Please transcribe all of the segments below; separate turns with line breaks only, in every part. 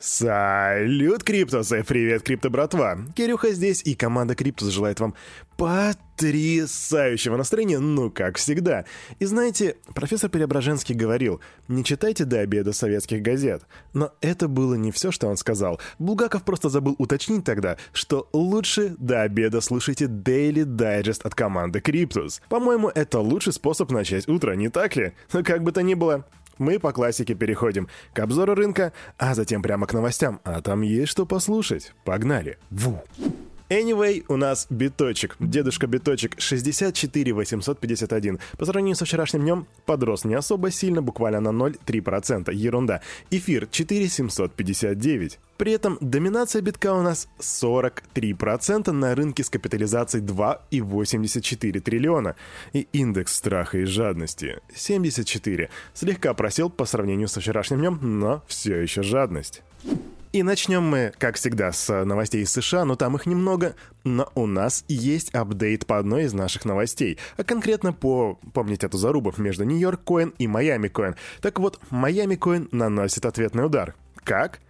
Салют, Криптусы! Привет, Крипто братва! Кирюха здесь, и команда Криптус желает вам потрясающего настроения, ну, как всегда. И знаете, профессор Преображенский говорил, не читайте до обеда советских газет. Но это было не все, что он сказал. Булгаков просто забыл уточнить тогда, что лучше до обеда слушайте Daily Digest от команды Криптус. По-моему, это лучший способ начать утро, не так ли? Но как бы то ни было, мы по классике переходим к обзору рынка, а затем прямо к новостям. А там есть что послушать. Погнали. Ву. Anyway, у нас биточек. Дедушка биточек 64 851. По сравнению со вчерашним днем подрос не особо сильно, буквально на 0,3%. Ерунда. Эфир 4759. При этом доминация битка у нас 43% на рынке с капитализацией 2,84 триллиона. И индекс страха и жадности 74. Слегка просел по сравнению со вчерашним днем, но все еще жадность. И начнем мы, как всегда, с новостей из США, но там их немного. Но у нас есть апдейт по одной из наших новостей. А конкретно по, помните эту зарубу между Нью-Йорк Коин и Майами Коин. Так вот, Майами Коин наносит ответный удар. Как?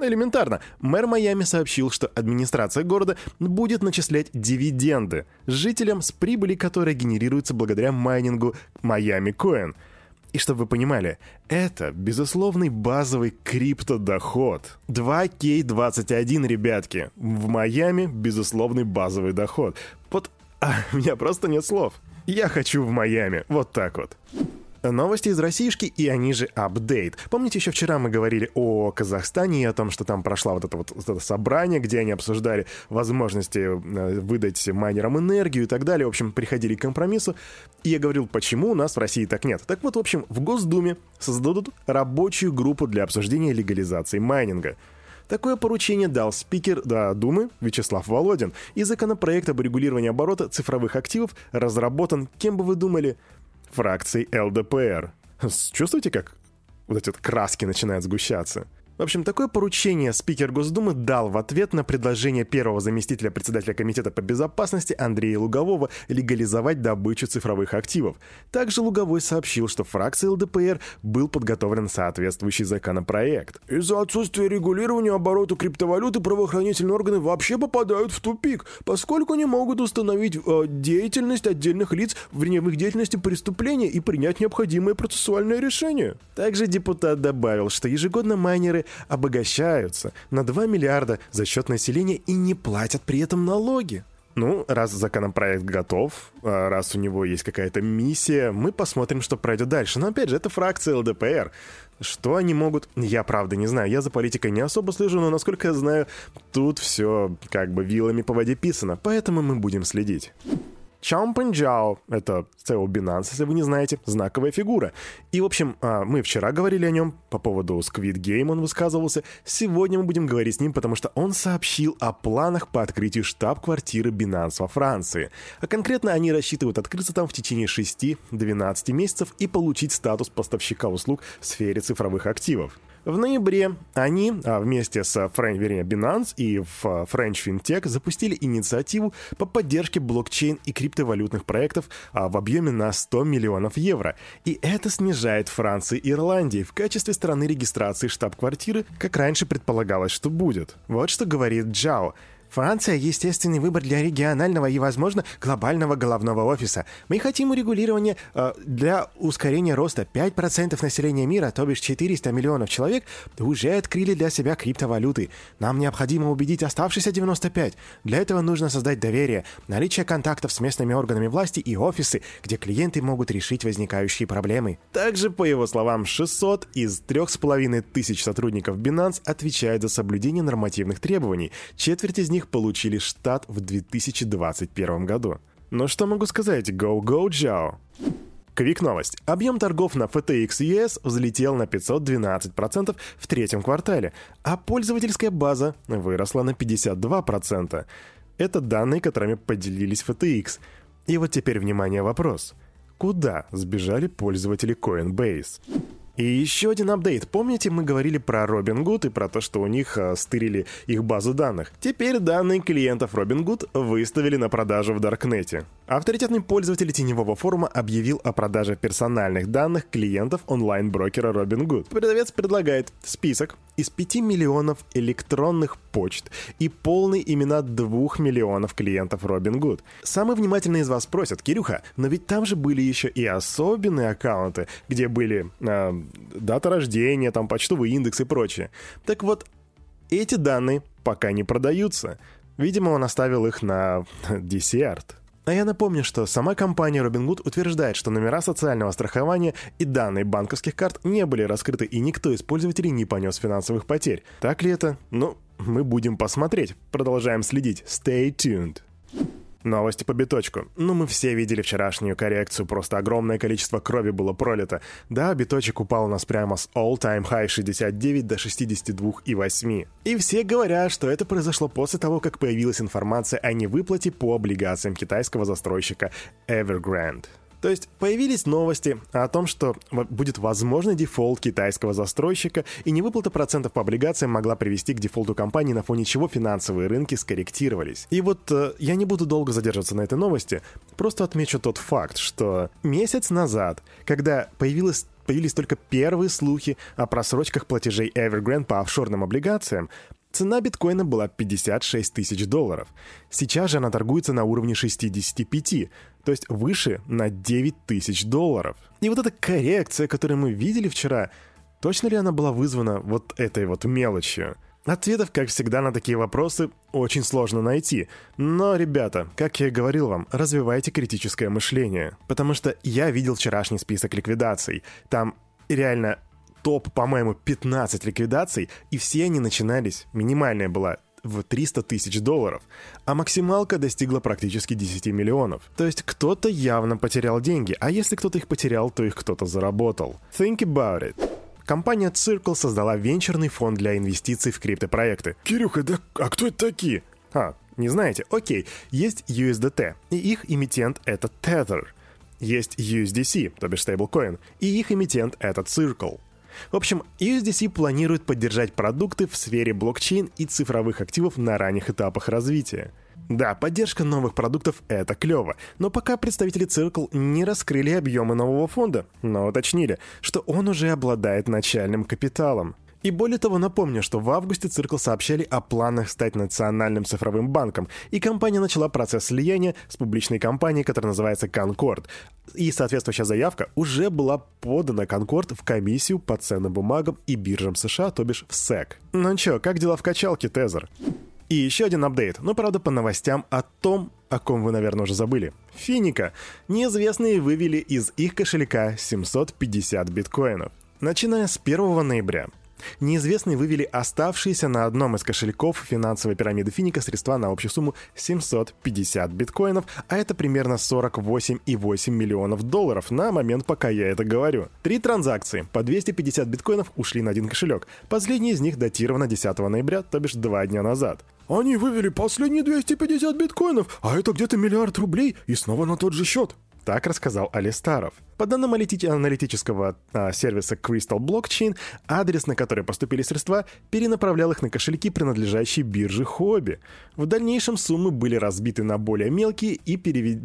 Элементарно. Мэр Майами сообщил, что администрация города будет начислять дивиденды жителям с прибыли, которая генерируется благодаря майнингу Майами Коин. И чтобы вы понимали, это безусловный базовый криптодоход. 2К21, ребятки. В Майами безусловный базовый доход. Вот а, у меня просто нет слов. Я хочу в Майами. Вот так вот. Новости из Российски, и они же апдейт. Помните, еще вчера мы говорили о Казахстане и о том, что там прошла вот это вот, вот это собрание, где они обсуждали возможности э, выдать майнерам энергию и так далее. В общем, приходили к компромиссу. И я говорил, почему у нас в России так нет. Так вот, в общем, в Госдуме создадут рабочую группу для обсуждения легализации майнинга. Такое поручение дал спикер да, Думы Вячеслав Володин, и законопроект об регулировании оборота цифровых активов разработан, кем бы вы думали, фракцией ЛДПР. Чувствуете, как вот эти вот краски начинают сгущаться? В общем, такое поручение спикер Госдумы дал в ответ на предложение первого заместителя председателя Комитета по безопасности Андрея Лугового легализовать добычу цифровых активов. Также Луговой сообщил, что фракции ЛДПР был подготовлен соответствующий законопроект.
Из-за отсутствия регулирования оборота криптовалюты правоохранительные органы вообще попадают в тупик, поскольку не могут установить э, деятельность отдельных лиц в их деятельности преступления и принять необходимое процессуальное решение.
Также депутат добавил, что ежегодно майнеры обогащаются на 2 миллиарда за счет населения и не платят при этом налоги. Ну, раз законопроект готов, а раз у него есть какая-то миссия, мы посмотрим, что пройдет дальше. Но опять же, это фракция ЛДПР. Что они могут... Я правда не знаю. Я за политикой не особо слежу, но насколько я знаю, тут все как бы вилами по воде писано. Поэтому мы будем следить. Чао это CEO Binance, если вы не знаете, знаковая фигура. И, в общем, а, мы вчера говорили о нем по поводу Squid Game, он высказывался. Сегодня мы будем говорить с ним, потому что он сообщил о планах по открытию штаб-квартиры Binance во Франции. А конкретно они рассчитывают открыться там в течение 6-12 месяцев и получить статус поставщика услуг в сфере цифровых активов. В ноябре они а, вместе с French, вернее, Binance и в French FinTech запустили инициативу по поддержке блокчейн и криптовалютных проектов а, в объеме на 100 миллионов евро. И это снижает Франции и Ирландии в качестве страны регистрации штаб-квартиры, как раньше предполагалось, что будет. Вот что говорит Джао. Франция – естественный выбор для регионального и, возможно, глобального головного офиса. Мы хотим урегулирования э, для ускорения роста. 5% населения мира, то бишь 400 миллионов человек, уже открыли для себя криптовалюты. Нам необходимо убедить оставшиеся 95. Для этого нужно создать доверие, наличие контактов с местными органами власти и офисы, где клиенты могут решить возникающие проблемы. Также, по его словам, 600 из 3,5 тысяч сотрудников Binance отвечают за соблюдение нормативных требований. Четверть из них них получили штат в 2021 году. Но что могу сказать? Go, go, Джао! Квик новость. Объем торгов на FTX US взлетел на 512% в третьем квартале, а пользовательская база выросла на 52%. Это данные, которыми поделились FTX. И вот теперь, внимание, вопрос. Куда сбежали пользователи Coinbase? И еще один апдейт. Помните, мы говорили про Robinhood и про то, что у них э, стырили их базу данных? Теперь данные клиентов Robinhood выставили на продажу в Даркнете. Авторитетный пользователь теневого форума объявил о продаже персональных данных клиентов онлайн-брокера Robinhood. Продавец предлагает список из 5 миллионов электронных почт и полные имена 2 миллионов клиентов Robinhood. Самые внимательные из вас спросят, Кирюха, но ведь там же были еще и особенные аккаунты, где были э, дата рождения, там почтовый индекс и прочее. Так вот, эти данные пока не продаются. Видимо, он оставил их на десерт. А я напомню, что сама компания Robinhood утверждает, что номера социального страхования и данные банковских карт не были раскрыты и никто из пользователей не понес финансовых потерь. Так ли это? Ну, мы будем посмотреть. Продолжаем следить. Stay tuned. Новости по биточку. Ну, мы все видели вчерашнюю коррекцию, просто огромное количество крови было пролито. Да, биточек упал у нас прямо с all-time high 69 до 62,8. И все говорят, что это произошло после того, как появилась информация о невыплате по облигациям китайского застройщика Evergrande. То есть появились новости о том, что будет возможный дефолт китайского застройщика, и невыплата процентов по облигациям могла привести к дефолту компании, на фоне чего финансовые рынки скорректировались. И вот э, я не буду долго задерживаться на этой новости, просто отмечу тот факт, что месяц назад, когда появилась появились только первые слухи о просрочках платежей Evergrande по офшорным облигациям, Цена биткоина была 56 тысяч долларов. Сейчас же она торгуется на уровне 65, то есть выше на 9 тысяч долларов. И вот эта коррекция, которую мы видели вчера, точно ли она была вызвана вот этой вот мелочью? Ответов, как всегда, на такие вопросы очень сложно найти. Но, ребята, как я и говорил вам, развивайте критическое мышление. Потому что я видел вчерашний список ликвидаций. Там реально топ, по-моему, 15 ликвидаций, и все они начинались, минимальная была в 300 тысяч долларов, а максималка достигла практически 10 миллионов. То есть кто-то явно потерял деньги, а если кто-то их потерял, то их кто-то заработал. Think about it. Компания Circle создала венчурный фонд для инвестиций в криптопроекты.
Кирюха, да а кто это такие?
А, не знаете? Окей, есть USDT, и их эмитент — это Tether. Есть USDC, то бишь стейблкоин, и их эмитент — это Circle. В общем, USDC планирует поддержать продукты в сфере блокчейн и цифровых активов на ранних этапах развития. Да, поддержка новых продуктов — это клево, но пока представители Circle не раскрыли объемы нового фонда, но уточнили, что он уже обладает начальным капиталом. И более того, напомню, что в августе Циркл сообщали о планах стать национальным цифровым банком, и компания начала процесс слияния с публичной компанией, которая называется Concord. И соответствующая заявка уже была подана Concord в комиссию по ценным бумагам и биржам США, то бишь в SEC. Ну чё, как дела в качалке, Тезер? И еще один апдейт, но правда по новостям о том, о ком вы, наверное, уже забыли. Финика. Неизвестные вывели из их кошелька 750 биткоинов. Начиная с 1 ноября Неизвестные вывели оставшиеся на одном из кошельков финансовой пирамиды Финика средства на общую сумму 750 биткоинов, а это примерно 48,8 миллионов долларов на момент, пока я это говорю. Три транзакции по 250 биткоинов ушли на один кошелек. Последняя из них датирована 10 ноября, то бишь два дня назад.
Они вывели последние 250 биткоинов, а это где-то миллиард рублей и снова на тот же счет.
Так рассказал Алистаров. По данным аналитического а, сервиса Crystal Blockchain, адрес, на который поступили средства, перенаправлял их на кошельки, принадлежащие бирже Хобби. В дальнейшем суммы были разбиты на более мелкие и, перевед...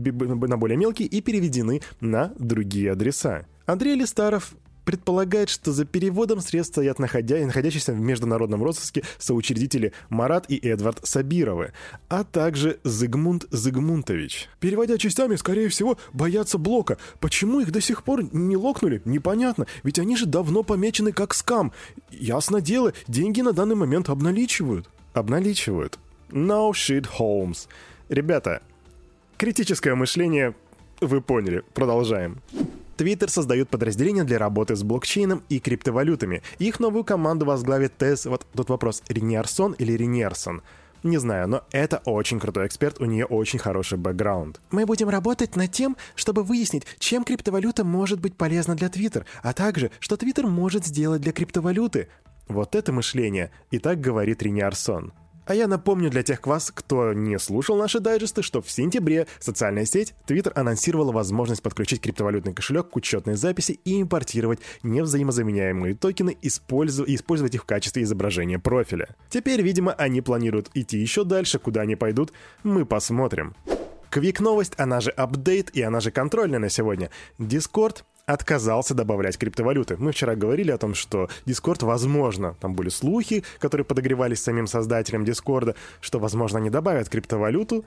на более мелкие и переведены на другие адреса. Андрей Алистаров предполагает, что за переводом средств стоят находя... находящиеся в международном розыске соучредители Марат и Эдвард Сабировы, а также Зигмунд Зигмунтович.
Переводя частями, скорее всего, боятся блока. Почему их до сих пор не локнули, непонятно, ведь они же давно помечены как скам. Ясно дело, деньги на данный момент обналичивают.
Обналичивают. No shit, Holmes. Ребята, критическое мышление вы поняли. Продолжаем. Twitter создают подразделение для работы с блокчейном и криптовалютами. Их новую команду возглавит Тесс, вот тут вопрос, Ренерсон или Ренерсон? Не знаю, но это очень крутой эксперт, у нее очень хороший бэкграунд.
Мы будем работать над тем, чтобы выяснить, чем криптовалюта может быть полезна для Twitter, а также, что Twitter может сделать для криптовалюты.
Вот это мышление, и так говорит Рини Арсон. А я напомню для тех вас, кто не слушал наши дайджесты, что в сентябре социальная сеть Twitter анонсировала возможность подключить криптовалютный кошелек к учетной записи и импортировать невзаимозаменяемые токены, и использовать их в качестве изображения профиля. Теперь, видимо, они планируют идти еще дальше, куда они пойдут, мы посмотрим. Квик новость, она же апдейт и она же контрольная на сегодня. Discord отказался добавлять криптовалюты. Мы вчера говорили о том, что Discord возможно, там были слухи, которые подогревались самим создателем Discord, что, возможно, они добавят криптовалюту,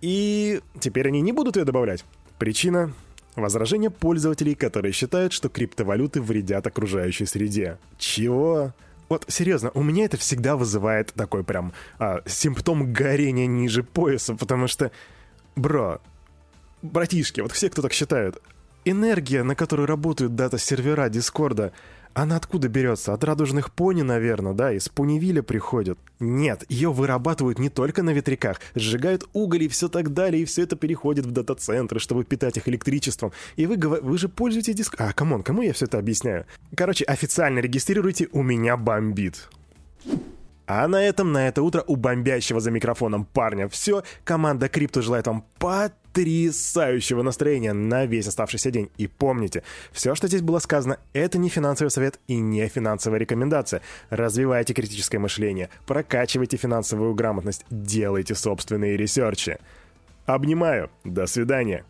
и теперь они не будут ее добавлять. Причина Возражение пользователей, которые считают, что криптовалюты вредят окружающей среде. Чего? Вот серьезно, у меня это всегда вызывает такой прям а, симптом горения ниже пояса, потому что, бро, братишки, вот все, кто так считают, энергия, на которую работают дата-сервера Дискорда, она откуда берется? От радужных пони, наверное, да? Из Понивиля приходят? Нет, ее вырабатывают не только на ветряках, сжигают уголь и все так далее, и все это переходит в дата-центры, чтобы питать их электричеством. И вы, вы же пользуетесь диск... А, come on, кому я все это объясняю? Короче, официально регистрируйте «У меня бомбит». А на этом, на это утро у бомбящего за микрофоном парня все. Команда Крипту желает вам потрясающего настроения на весь оставшийся день. И помните, все, что здесь было сказано, это не финансовый совет и не финансовая рекомендация. Развивайте критическое мышление, прокачивайте финансовую грамотность, делайте собственные ресерчи. Обнимаю. До свидания.